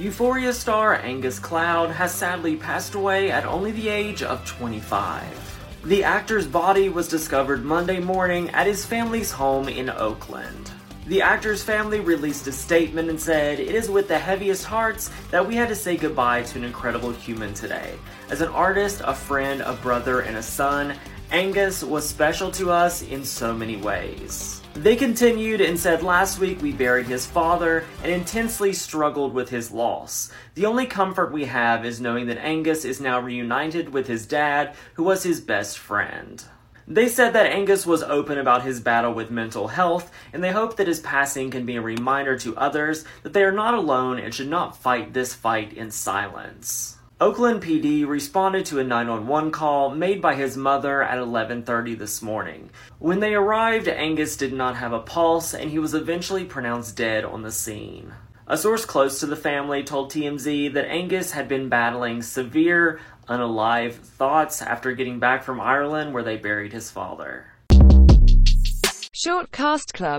Euphoria star Angus Cloud has sadly passed away at only the age of 25. The actor's body was discovered Monday morning at his family's home in Oakland. The actor's family released a statement and said, It is with the heaviest hearts that we had to say goodbye to an incredible human today. As an artist, a friend, a brother, and a son, Angus was special to us in so many ways. They continued and said last week we buried his father and intensely struggled with his loss. The only comfort we have is knowing that Angus is now reunited with his dad, who was his best friend. They said that Angus was open about his battle with mental health, and they hope that his passing can be a reminder to others that they are not alone and should not fight this fight in silence. Oakland PD responded to a 911 call made by his mother at 11:30 this morning. When they arrived, Angus did not have a pulse and he was eventually pronounced dead on the scene. A source close to the family told TMZ that Angus had been battling severe unalive thoughts after getting back from Ireland where they buried his father. Short Cast Club